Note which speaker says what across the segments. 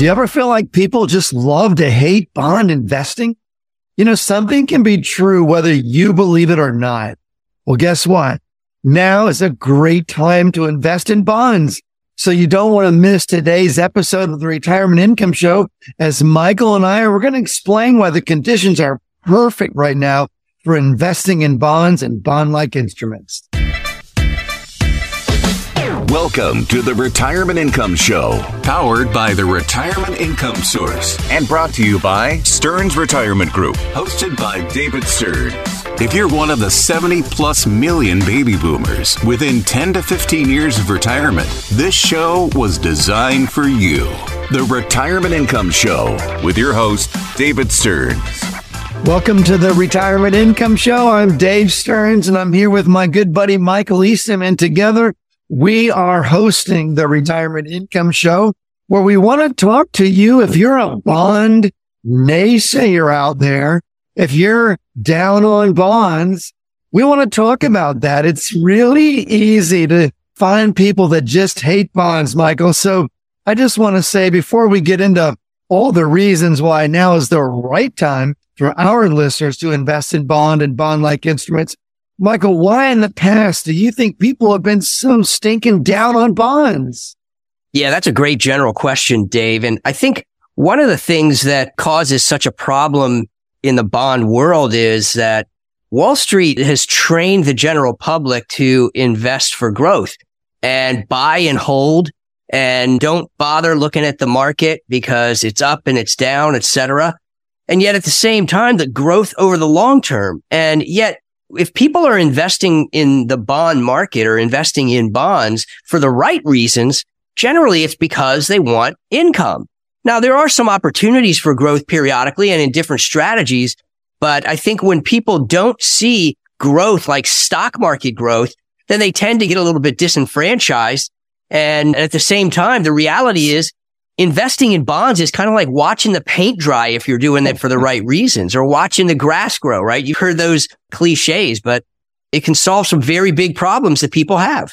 Speaker 1: Do you ever feel like people just love to hate bond investing? You know, something can be true whether you believe it or not. Well, guess what? Now is a great time to invest in bonds. So you don't want to miss today's episode of the Retirement Income Show as Michael and I are, going to explain why the conditions are perfect right now for investing in bonds and bond-like instruments.
Speaker 2: Welcome to the Retirement Income Show, powered by the Retirement Income Source and brought to you by Stearns Retirement Group, hosted by David Stearns. If you're one of the 70 plus million baby boomers within 10 to 15 years of retirement, this show was designed for you. The Retirement Income Show with your host, David Stearns.
Speaker 1: Welcome to the Retirement Income Show. I'm Dave Stearns and I'm here with my good buddy Michael Eastham and together we are hosting the retirement income show where we want to talk to you. If you're a bond naysayer out there, if you're down on bonds, we want to talk about that. It's really easy to find people that just hate bonds, Michael. So I just want to say before we get into all the reasons why now is the right time for our listeners to invest in bond and bond like instruments, Michael, why in the past do you think people have been so stinking down on bonds?
Speaker 3: Yeah, that's a great general question, Dave. And I think one of the things that causes such a problem in the bond world is that Wall Street has trained the general public to invest for growth and buy and hold and don't bother looking at the market because it's up and it's down, etc. And yet at the same time, the growth over the long term. And yet if people are investing in the bond market or investing in bonds for the right reasons, generally it's because they want income. Now, there are some opportunities for growth periodically and in different strategies, but I think when people don't see growth like stock market growth, then they tend to get a little bit disenfranchised. And at the same time, the reality is investing in bonds is kind of like watching the paint dry if you're doing it for the right reasons or watching the grass grow, right? You've heard those cliches, but it can solve some very big problems that people have.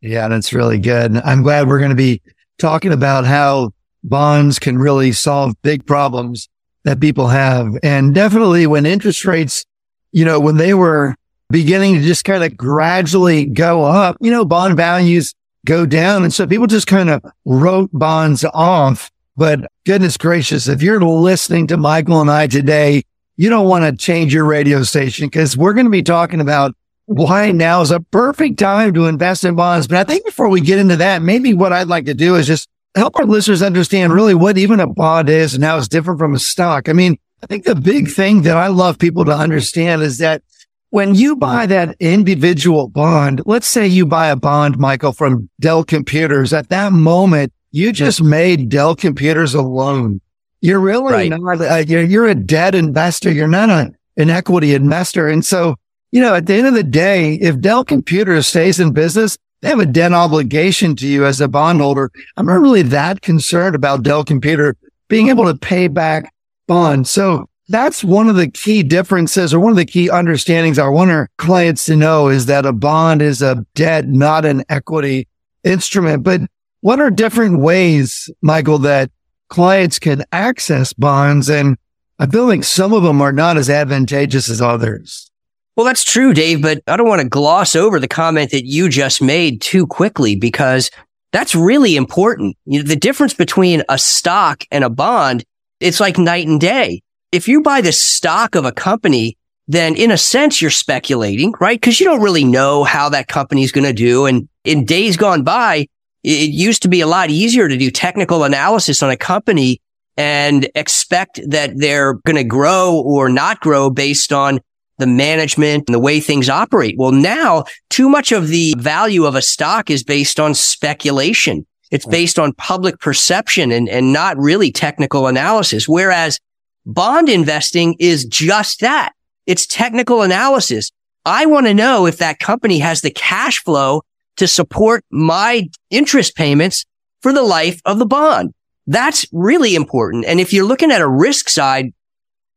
Speaker 1: Yeah, that's really good. I'm glad we're going to be talking about how bonds can really solve big problems that people have. And definitely when interest rates, you know, when they were beginning to just kind of gradually go up, you know, bond values go down. And so people just kind of wrote bonds off. But goodness gracious, if you're listening to Michael and I today, you don't want to change your radio station because we're going to be talking about why now is a perfect time to invest in bonds. But I think before we get into that, maybe what I'd like to do is just help our listeners understand really what even a bond is and how it's different from a stock. I mean, I think the big thing that I love people to understand is that when you buy that individual bond, let's say you buy a bond, Michael, from Dell Computers, at that moment, you just made Dell Computers a loan. You're really right. not, uh, you're, you're a debt investor. You're not a, an equity investor. And so, you know, at the end of the day, if Dell Computers stays in business, they have a debt obligation to you as a bondholder. I'm not really that concerned about Dell Computer being able to pay back bonds. So that's one of the key differences or one of the key understandings I want our clients to know is that a bond is a debt, not an equity instrument. But what are different ways, Michael, that clients can access bonds? And I feel like some of them are not as advantageous as others.
Speaker 3: Well, that's true, Dave, but I don't want to gloss over the comment that you just made too quickly because that's really important. You know, the difference between a stock and a bond, it's like night and day if you buy the stock of a company, then in a sense, you're speculating, right? Cause you don't really know how that company is going to do. And in days gone by, it used to be a lot easier to do technical analysis on a company and expect that they're going to grow or not grow based on the management and the way things operate. Well, now too much of the value of a stock is based on speculation. It's based on public perception and, and not really technical analysis. Whereas Bond investing is just that. It's technical analysis. I want to know if that company has the cash flow to support my interest payments for the life of the bond. That's really important. And if you're looking at a risk side,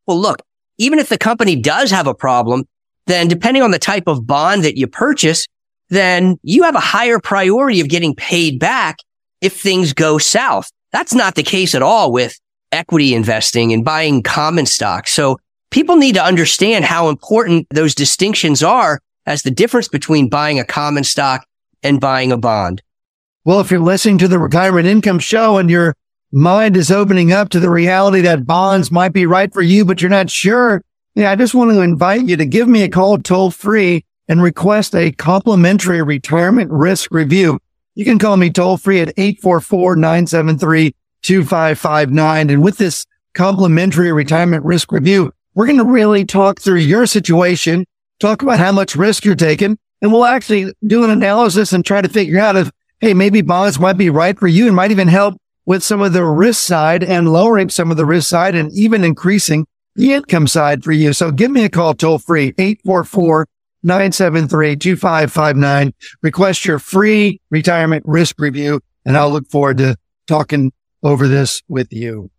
Speaker 3: well, look, even if the company does have a problem, then depending on the type of bond that you purchase, then you have a higher priority of getting paid back if things go south. That's not the case at all with equity investing and buying common stock. So people need to understand how important those distinctions are as the difference between buying a common stock and buying a bond.
Speaker 1: Well, if you're listening to the retirement income show and your mind is opening up to the reality that bonds might be right for you, but you're not sure. Yeah, I just want to invite you to give me a call toll free and request a complimentary retirement risk review. You can call me toll free at 844-973-2559. And with this complimentary retirement risk review, we're going to really talk through your situation, talk about how much risk you're taking, and we'll actually do an analysis and try to figure out if, hey, maybe bonds might be right for you and might even help with some of the risk side and lowering some of the risk side and even increasing the income side for you. So give me a call toll free, 844 973 2559. Request your free retirement risk review and I'll look forward to talking over this with you.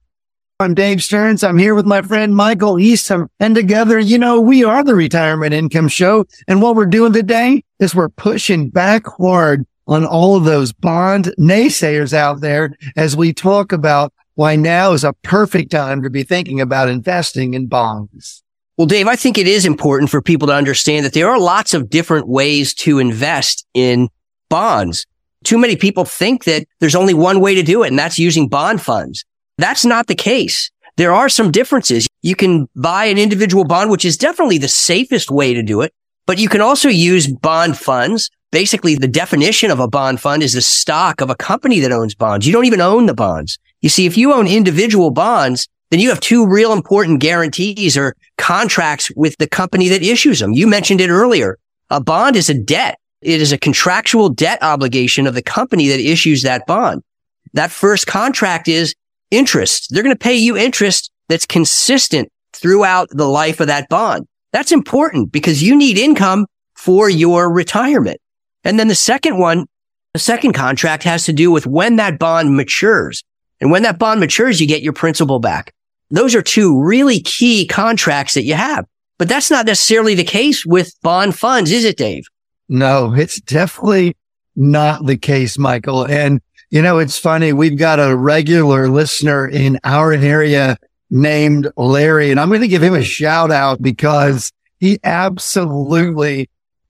Speaker 1: I'm Dave Stearns. I'm here with my friend Michael Eastham. And together, you know, we are the retirement income show. And what we're doing today is we're pushing back hard on all of those bond naysayers out there as we talk about why now is a perfect time to be thinking about investing in bonds.
Speaker 3: Well, Dave, I think it is important for people to understand that there are lots of different ways to invest in bonds. Too many people think that there's only one way to do it, and that's using bond funds. That's not the case. There are some differences. You can buy an individual bond, which is definitely the safest way to do it, but you can also use bond funds. Basically, the definition of a bond fund is the stock of a company that owns bonds. You don't even own the bonds. You see, if you own individual bonds, then you have two real important guarantees or contracts with the company that issues them. You mentioned it earlier. A bond is a debt. It is a contractual debt obligation of the company that issues that bond. That first contract is interest. They're going to pay you interest that's consistent throughout the life of that bond. That's important because you need income for your retirement. And then the second one, the second contract has to do with when that bond matures. And when that bond matures, you get your principal back. Those are two really key contracts that you have. But that's not necessarily the case with bond funds, is it, Dave?
Speaker 1: No, it's definitely not the case, Michael. And, you know, it's funny. We've got a regular listener in our area named Larry, and I'm going to give him a shout out because he absolutely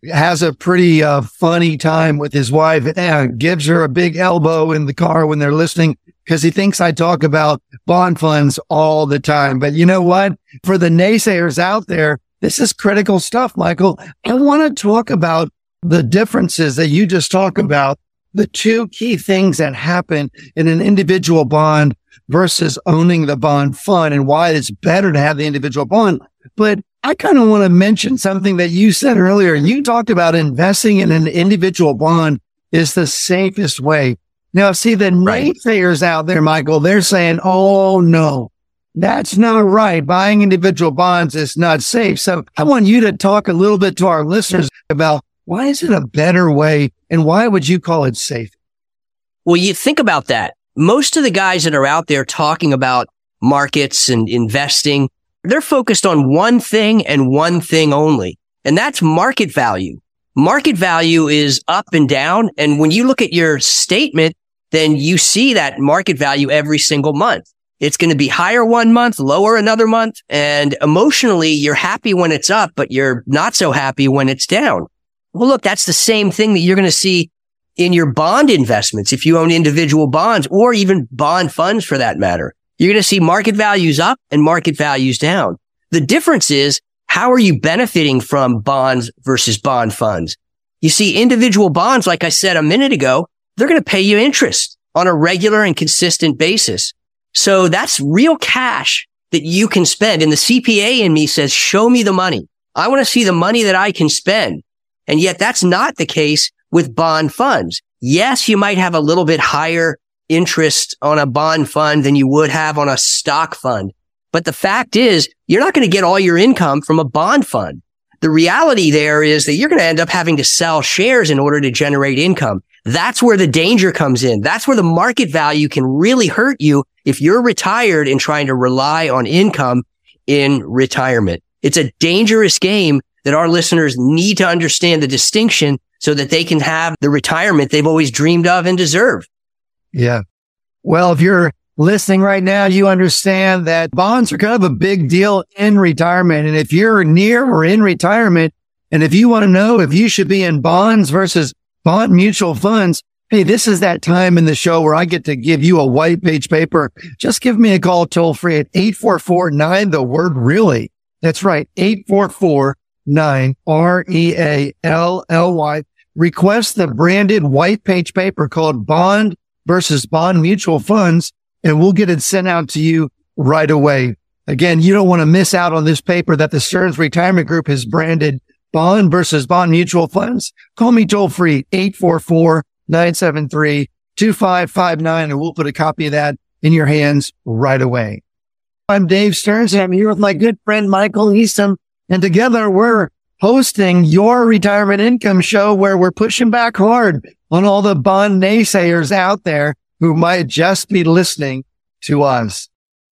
Speaker 1: has a pretty uh, funny time with his wife and gives her a big elbow in the car when they're listening because he thinks I talk about bond funds all the time. But you know what? For the naysayers out there, this is critical stuff, Michael. I want to talk about the differences that you just talked mm-hmm. about, the two key things that happen in an individual bond versus owning the bond fund and why it's better to have the individual bond. But I kind of want to mention something that you said earlier. You talked about investing in an individual bond is the safest way. Now, see the right. naysayers out there, Michael, they're saying, Oh no, that's not right. Buying individual bonds is not safe. So I want you to talk a little bit to our listeners about why is it a better way and why would you call it safe?
Speaker 3: Well, you think about that. Most of the guys that are out there talking about markets and investing, they're focused on one thing and one thing only, and that's market value. Market value is up and down. And when you look at your statement, then you see that market value every single month. It's going to be higher one month, lower another month. And emotionally, you're happy when it's up, but you're not so happy when it's down. Well, look, that's the same thing that you're going to see in your bond investments. If you own individual bonds or even bond funds for that matter, you're going to see market values up and market values down. The difference is how are you benefiting from bonds versus bond funds? You see individual bonds, like I said a minute ago, they're going to pay you interest on a regular and consistent basis. So that's real cash that you can spend. And the CPA in me says, show me the money. I want to see the money that I can spend. And yet that's not the case with bond funds. Yes, you might have a little bit higher interest on a bond fund than you would have on a stock fund. But the fact is you're not going to get all your income from a bond fund. The reality there is that you're going to end up having to sell shares in order to generate income. That's where the danger comes in. That's where the market value can really hurt you if you're retired and trying to rely on income in retirement. It's a dangerous game that our listeners need to understand the distinction so that they can have the retirement they've always dreamed of and deserve.
Speaker 1: Yeah. Well, if you're listening right now, you understand that bonds are kind of a big deal in retirement. And if you're near or in retirement, and if you want to know if you should be in bonds versus bond mutual funds, Hey, this is that time in the show where I get to give you a white page paper. Just give me a call toll free at 844-9, the word really. That's right. 844-9 R-E-A-L-L-Y. Request the branded white page paper called bond versus bond mutual funds and we'll get it sent out to you right away. Again, you don't want to miss out on this paper that the Stearns Retirement Group has branded bond versus bond mutual funds. Call me toll free 844 973 2559, and we'll put a copy of that in your hands right away. I'm Dave Stearns. I'm here with my good friend Michael Eastham, and together we're hosting your retirement income show where we're pushing back hard on all the bond naysayers out there who might just be listening to us.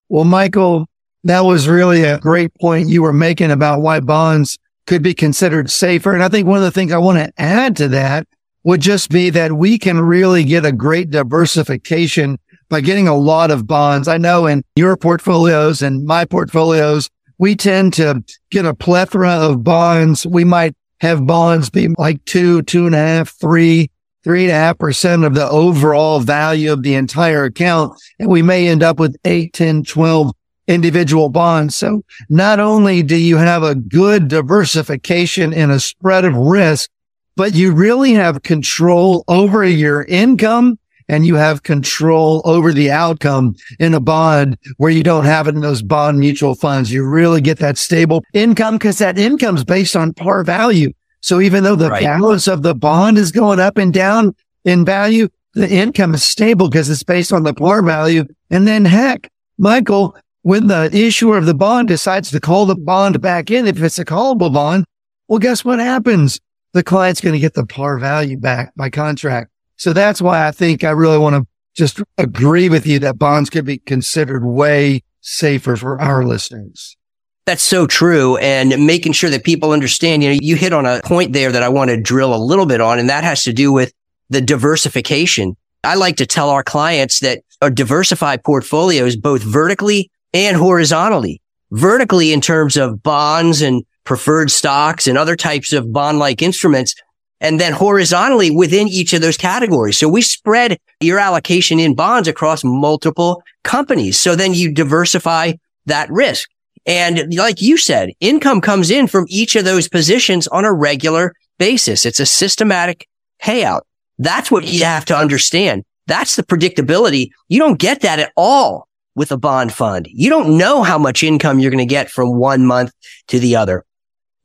Speaker 1: Well, Michael, that was really a great point you were making about why bonds could be considered safer. And I think one of the things I want to add to that would just be that we can really get a great diversification by getting a lot of bonds. I know in your portfolios and my portfolios, we tend to get a plethora of bonds. We might have bonds be like two, two and a half, three, three and a half percent of the overall value of the entire account. And we may end up with eight, 10, 12 individual bonds. So not only do you have a good diversification and a spread of risk, but you really have control over your income and you have control over the outcome in a bond where you don't have it in those bond mutual funds. You really get that stable income because that income is based on par value. So even though the right. balance of the bond is going up and down in value, the income is stable because it's based on the par value. And then heck, Michael, when the issuer of the bond decides to call the bond back in, if it's a callable bond, well, guess what happens? the client's going to get the par value back by contract. So that's why I think I really want to just agree with you that bonds could be considered way safer for our listeners.
Speaker 3: That's so true. And making sure that people understand, you know, you hit on a point there that I want to drill a little bit on, and that has to do with the diversification. I like to tell our clients that a diversified portfolios, both vertically and horizontally. Vertically in terms of bonds and preferred stocks and other types of bond like instruments. And then horizontally within each of those categories. So we spread your allocation in bonds across multiple companies. So then you diversify that risk. And like you said, income comes in from each of those positions on a regular basis. It's a systematic payout. That's what you have to understand. That's the predictability. You don't get that at all with a bond fund. You don't know how much income you're going to get from one month to the other.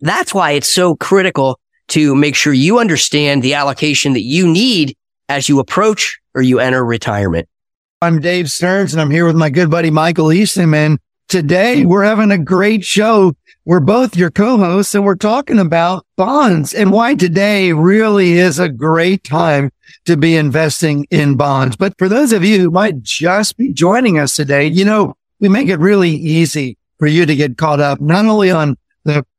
Speaker 3: That's why it's so critical to make sure you understand the allocation that you need as you approach or you enter retirement.
Speaker 1: I'm Dave Stearns and I'm here with my good buddy Michael Eastham. And today we're having a great show. We're both your co-hosts and we're talking about bonds and why today really is a great time to be investing in bonds. But for those of you who might just be joining us today, you know, we make it really easy for you to get caught up not only on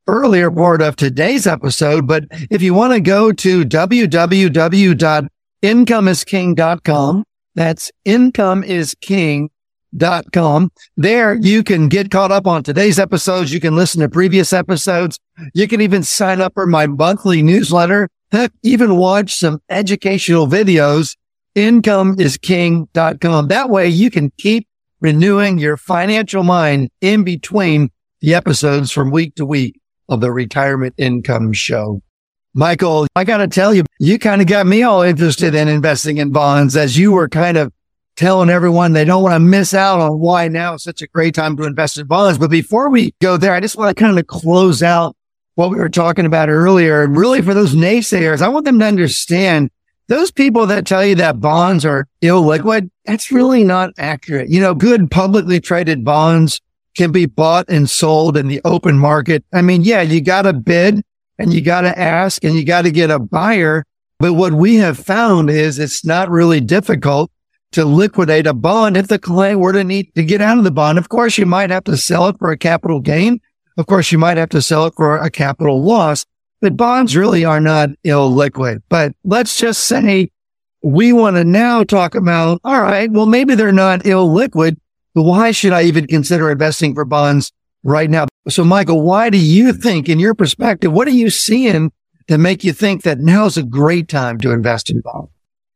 Speaker 1: earlier part of today's episode. But if you want to go to www.incomeisking.com, that's incomeisking.com. There you can get caught up on today's episodes. You can listen to previous episodes. You can even sign up for my monthly newsletter. Heck, even watch some educational videos. Incomeisking.com. That way you can keep renewing your financial mind in between the episodes from week to week of the retirement income show. Michael, I got to tell you, you kind of got me all interested in investing in bonds as you were kind of telling everyone they don't want to miss out on why now is such a great time to invest in bonds. But before we go there, I just want to kind of close out what we were talking about earlier. And really for those naysayers, I want them to understand those people that tell you that bonds are illiquid, that's really not accurate. You know, good publicly traded bonds can be bought and sold in the open market. I mean, yeah, you got to bid and you got to ask and you got to get a buyer. But what we have found is it's not really difficult to liquidate a bond if the client were to need to get out of the bond. Of course, you might have to sell it for a capital gain. Of course, you might have to sell it for a capital loss, but bonds really are not illiquid. But let's just say we want to now talk about, all right, well, maybe they're not illiquid, but why should I even consider investing for bonds right now? So Michael, why do you think in your perspective, what are you seeing to make you think that now is a great time to invest in bonds?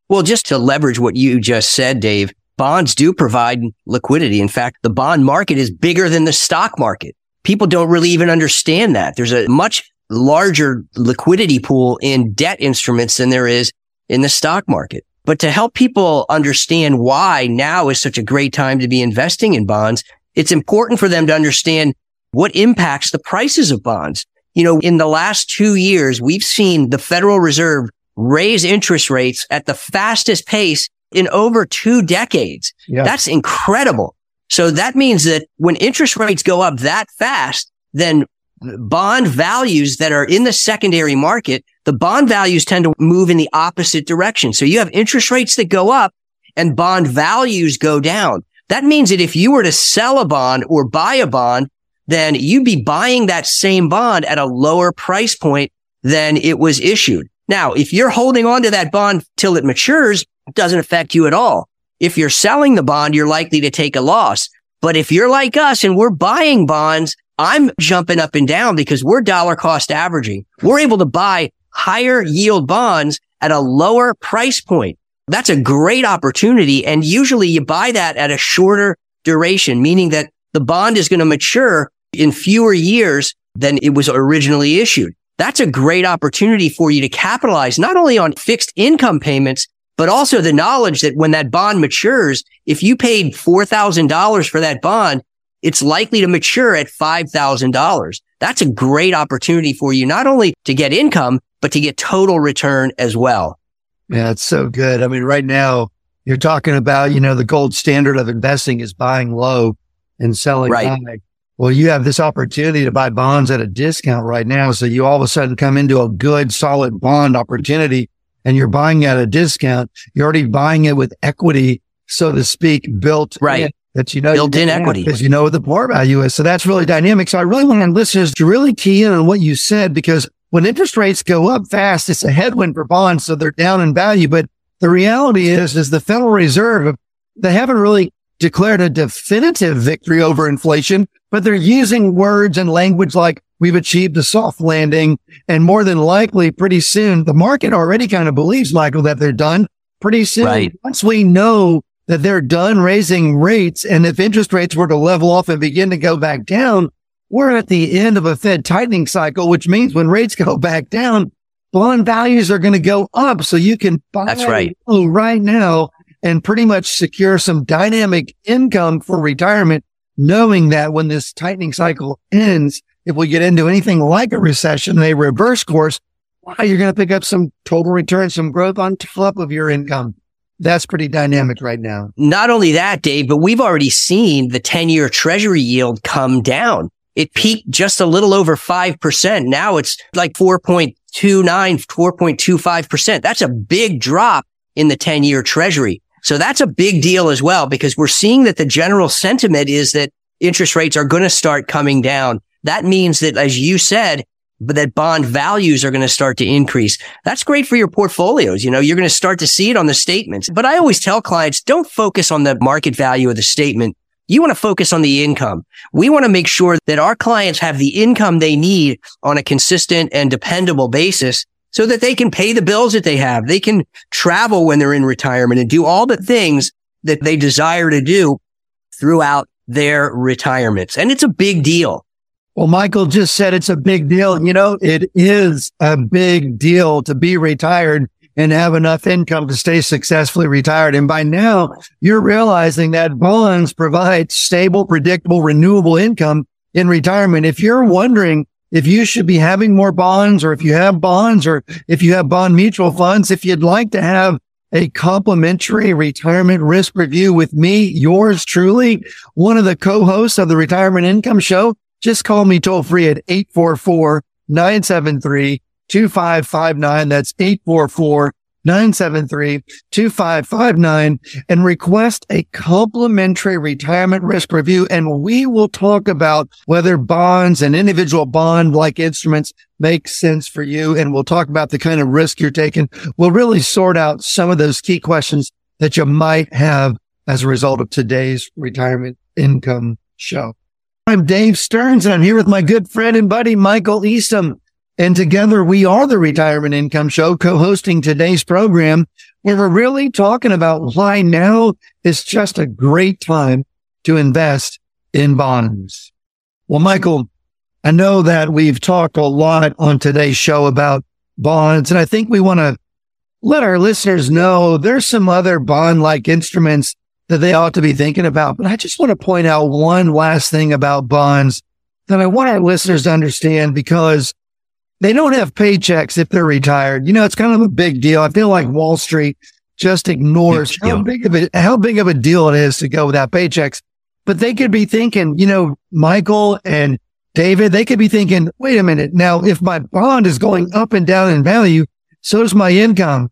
Speaker 3: Well, just to leverage what you just said, Dave, bonds do provide liquidity. In fact, the bond market is bigger than the stock market. People don't really even understand that. There's a much larger liquidity pool in debt instruments than there is in the stock market. But to help people understand why now is such a great time to be investing in bonds, it's important for them to understand what impacts the prices of bonds. You know, in the last two years, we've seen the Federal Reserve raise interest rates at the fastest pace in over two decades. Yeah. That's incredible. So that means that when interest rates go up that fast, then bond values that are in the secondary market, the bond values tend to move in the opposite direction. So you have interest rates that go up and bond values go down. That means that if you were to sell a bond or buy a bond, then you'd be buying that same bond at a lower price point than it was issued. Now, if you're holding on to that bond till it matures, it doesn't affect you at all. If you're selling the bond, you're likely to take a loss. But if you're like us and we're buying bonds, I'm jumping up and down because we're dollar cost averaging. We're able to buy higher yield bonds at a lower price point. That's a great opportunity. And usually you buy that at a shorter duration, meaning that the bond is going to mature in fewer years than it was originally issued. That's a great opportunity for you to capitalize not only on fixed income payments, but also the knowledge that when that bond matures, if you paid $4,000 for that bond, it's likely to mature at $5,000. That's a great opportunity for you, not only to get income, but to get total return as well.
Speaker 1: Yeah, it's so good. I mean, right now you're talking about, you know, the gold standard of investing is buying low and selling right. high. Well, you have this opportunity to buy bonds at a discount right now. So you all of a sudden come into a good, solid bond opportunity and you're buying at a discount. You're already buying it with equity, so to speak, built
Speaker 3: right.
Speaker 1: In, that you know
Speaker 3: built in equity
Speaker 1: because you know what the par value is. So that's really dynamic. So I really want listeners to really key in on what you said because when interest rates go up fast, it's a headwind for bonds. So they're down in value. But the reality is, is the Federal Reserve, they haven't really declared a definitive victory over inflation, but they're using words and language like we've achieved a soft landing. And more than likely, pretty soon, the market already kind of believes, Michael, that they're done pretty soon. Right. Once we know that they're done raising rates and if interest rates were to level off and begin to go back down, we're at the end of a Fed tightening cycle, which means when rates go back down, bond values are going to go up. So you can buy
Speaker 3: That's right.
Speaker 1: right now and pretty much secure some dynamic income for retirement, knowing that when this tightening cycle ends, if we get into anything like a recession, a reverse course, you're going to pick up some total return, some growth on top of your income. That's pretty dynamic right now.
Speaker 3: Not only that, Dave, but we've already seen the 10 year treasury yield come down. It peaked just a little over 5%. Now it's like 4.29, 4.25%. That's a big drop in the 10 year treasury. So that's a big deal as well, because we're seeing that the general sentiment is that interest rates are going to start coming down. That means that, as you said, but that bond values are going to start to increase. That's great for your portfolios. You know, you're going to start to see it on the statements. But I always tell clients, don't focus on the market value of the statement. You want to focus on the income. We want to make sure that our clients have the income they need on a consistent and dependable basis so that they can pay the bills that they have. They can travel when they're in retirement and do all the things that they desire to do throughout their retirements. And it's a big deal.
Speaker 1: Well, Michael just said it's a big deal. You know, it is a big deal to be retired and have enough income to stay successfully retired. And by now you're realizing that bonds provide stable, predictable, renewable income in retirement. If you're wondering if you should be having more bonds or if you have bonds or if you have bond mutual funds, if you'd like to have a complimentary retirement risk review with me, yours truly, one of the co-hosts of the retirement income show, just call me toll free at 844 973 2559. That's 844 973-2559 and request a complimentary retirement risk review. And we will talk about whether bonds and individual bond like instruments make sense for you. And we'll talk about the kind of risk you're taking. We'll really sort out some of those key questions that you might have as a result of today's retirement income show. I'm Dave Stearns and I'm here with my good friend and buddy, Michael Eastham. And together we are the Retirement Income Show co-hosting today's program where we're really talking about why now is just a great time to invest in bonds. Well, Michael, I know that we've talked a lot on today's show about bonds and I think we want to let our listeners know there's some other bond like instruments that they ought to be thinking about. But I just want to point out one last thing about bonds that I want our listeners to understand because they don't have paychecks if they're retired. You know, it's kind of a big deal. I feel like Wall Street just ignores how big of a, how big of a deal it is to go without paychecks. But they could be thinking, you know, Michael and David, they could be thinking, wait a minute. Now, if my bond is going up and down in value, so does my income.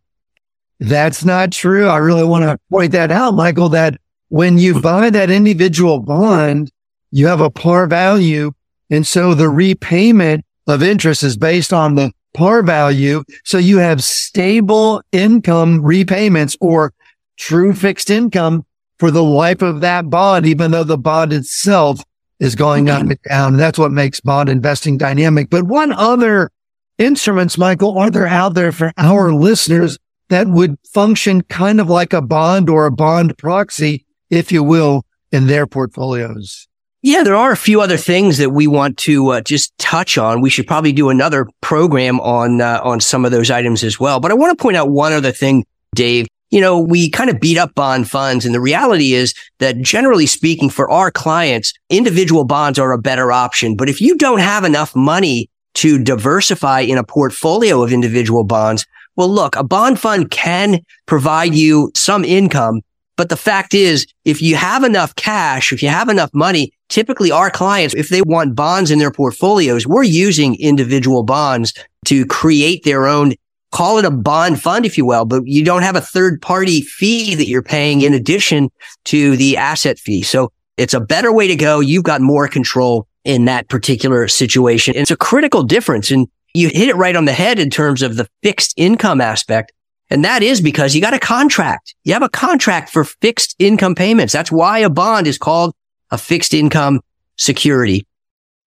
Speaker 1: That's not true. I really want to point that out, Michael, that when you hmm. buy that individual bond, you have a par value. And so the repayment of interest is based on the par value. So you have stable income repayments or true fixed income for the life of that bond, even though the bond itself is going up hmm. and down. That's what makes bond investing dynamic. But what other instruments, Michael, are there out there for our listeners that would function kind of like a bond or a bond proxy, if you will, in their portfolios?
Speaker 3: Yeah, there are a few other things that we want to uh, just touch on. We should probably do another program on uh, on some of those items as well. But I want to point out one other thing, Dave. You know, we kind of beat up bond funds, and the reality is that generally speaking, for our clients, individual bonds are a better option. But if you don't have enough money to diversify in a portfolio of individual bonds, well, look, a bond fund can provide you some income but the fact is, if you have enough cash, if you have enough money, typically our clients, if they want bonds in their portfolios, we're using individual bonds to create their own, call it a bond fund, if you will, but you don't have a third party fee that you're paying in addition to the asset fee. So it's a better way to go. You've got more control in that particular situation. And It's a critical difference. And you hit it right on the head in terms of the fixed income aspect. And that is because you got a contract. You have a contract for fixed income payments. That's why a bond is called a fixed income security.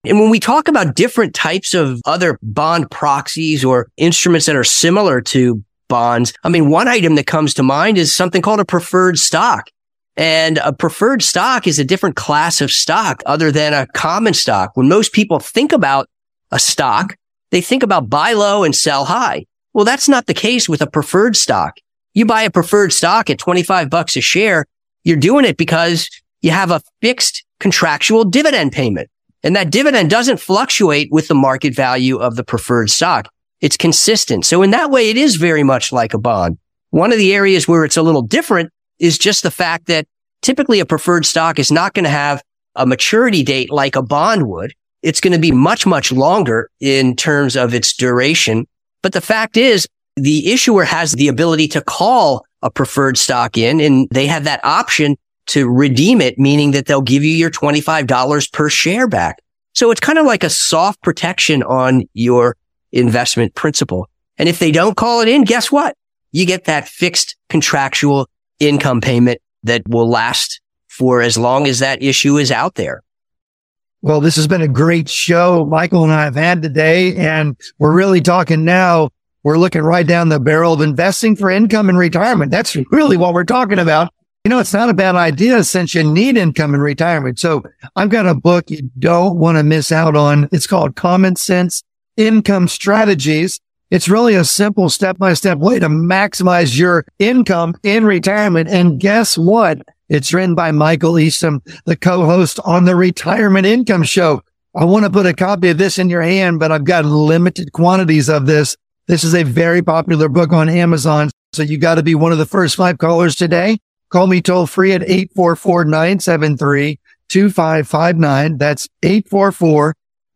Speaker 3: And when we talk about different types of other bond proxies or instruments that are similar to bonds, I mean, one item that comes to mind is something called a preferred stock. And a preferred stock is a different class of stock other than a common stock. When most people think about a stock, they think about buy low and sell high. Well, that's not the case with a preferred stock. You buy a preferred stock at 25 bucks a share. You're doing it because you have a fixed contractual dividend payment. And that dividend doesn't fluctuate with the market value of the preferred stock. It's consistent. So in that way, it is very much like a bond. One of the areas where it's a little different is just the fact that typically a preferred stock is not going to have a maturity date like a bond would. It's going to be much, much longer in terms of its duration. But the fact is the issuer has the ability to call a preferred stock in and they have that option to redeem it, meaning that they'll give you your $25 per share back. So it's kind of like a soft protection on your investment principal. And if they don't call it in, guess what? You get that fixed contractual income payment that will last for as long as that issue is out there.
Speaker 1: Well, this has been a great show Michael and I have had today, and we're really talking now. We're looking right down the barrel of investing for income and retirement. That's really what we're talking about. You know, it's not a bad idea since you need income in retirement. So I've got a book you don't want to miss out on. It's called Common Sense Income Strategies. It's really a simple step by step way to maximize your income in retirement. And guess what? It's written by Michael Eastham, the co-host on the Retirement Income Show. I want to put a copy of this in your hand, but I've got limited quantities of this. This is a very popular book on Amazon. So you got to be one of the first five callers today. Call me toll free at 844-973-2559. That's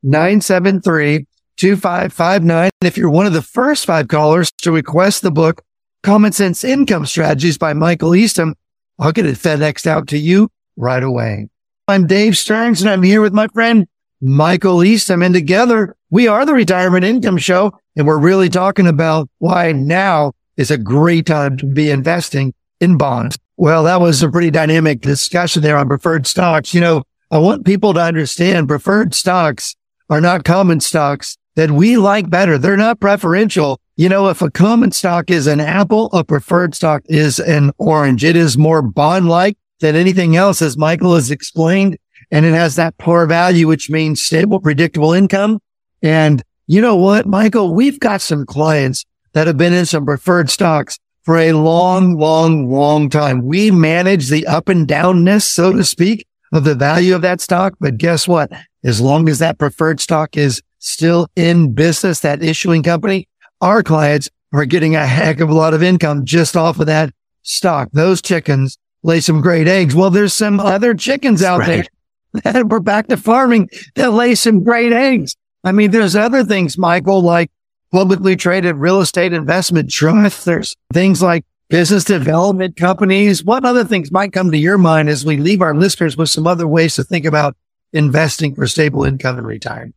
Speaker 1: 844-973-2559. If you're one of the first five callers to request the book, Common Sense Income Strategies by Michael Eastham. I'll get it FedExed out to you right away. I'm Dave Stearns and I'm here with my friend Michael Eastham. And together we are the Retirement Income Show. And we're really talking about why now is a great time to be investing in bonds. Well, that was a pretty dynamic discussion there on preferred stocks. You know, I want people to understand preferred stocks are not common stocks that we like better. They're not preferential. You know, if a common stock is an apple, a preferred stock is an orange. It is more bond like than anything else, as Michael has explained. And it has that par value, which means stable, predictable income. And you know what, Michael, we've got some clients that have been in some preferred stocks for a long, long, long time. We manage the up and downness, so to speak, of the value of that stock. But guess what? As long as that preferred stock is still in business, that issuing company, our clients are getting a heck of a lot of income just off of that stock. Those chickens lay some great eggs. Well, there's some other chickens out right. there that we're back to farming that lay some great eggs. I mean, there's other things, Michael, like publicly traded real estate investment trusts. There's things like business development companies. What other things might come to your mind as we leave our listeners with some other ways to think about investing for stable income in retirement?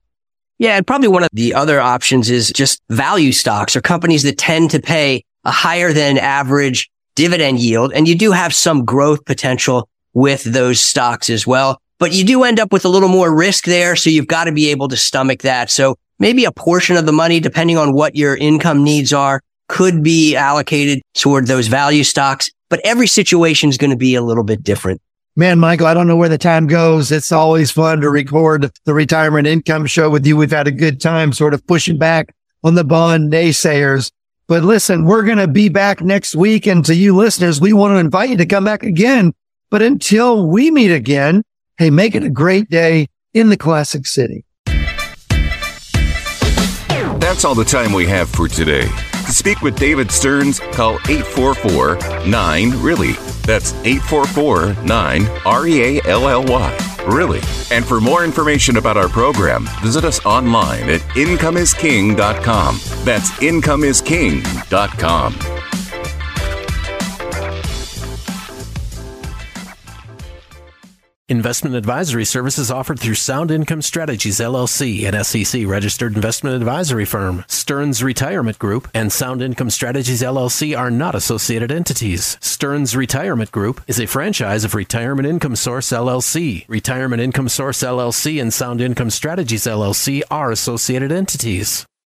Speaker 3: Yeah, and probably one of the other options is just value stocks or companies that tend to pay a higher than average dividend yield. And you do have some growth potential with those stocks as well, but you do end up with a little more risk there. So you've got to be able to stomach that. So maybe a portion of the money, depending on what your income needs are, could be allocated toward those value stocks, but every situation is going to be a little bit different.
Speaker 1: Man, Michael, I don't know where the time goes. It's always fun to record the retirement income show with you. We've had a good time sort of pushing back on the bond naysayers. But listen, we're going to be back next week. And to you listeners, we want to invite you to come back again. But until we meet again, hey, make it a great day in the classic city.
Speaker 2: That's all the time we have for today. To speak with David Stearns, call 844 9 Really. That's 844 9 R E A L L Y. Really. And for more information about our program, visit us online at incomeisking.com. That's incomeisking.com.
Speaker 4: Investment advisory services offered through Sound Income Strategies LLC, an SEC registered investment advisory firm. Stearns Retirement Group and Sound Income Strategies LLC are not associated entities. Stearns Retirement Group is a franchise of Retirement Income Source LLC. Retirement Income Source LLC and Sound Income Strategies LLC are associated entities.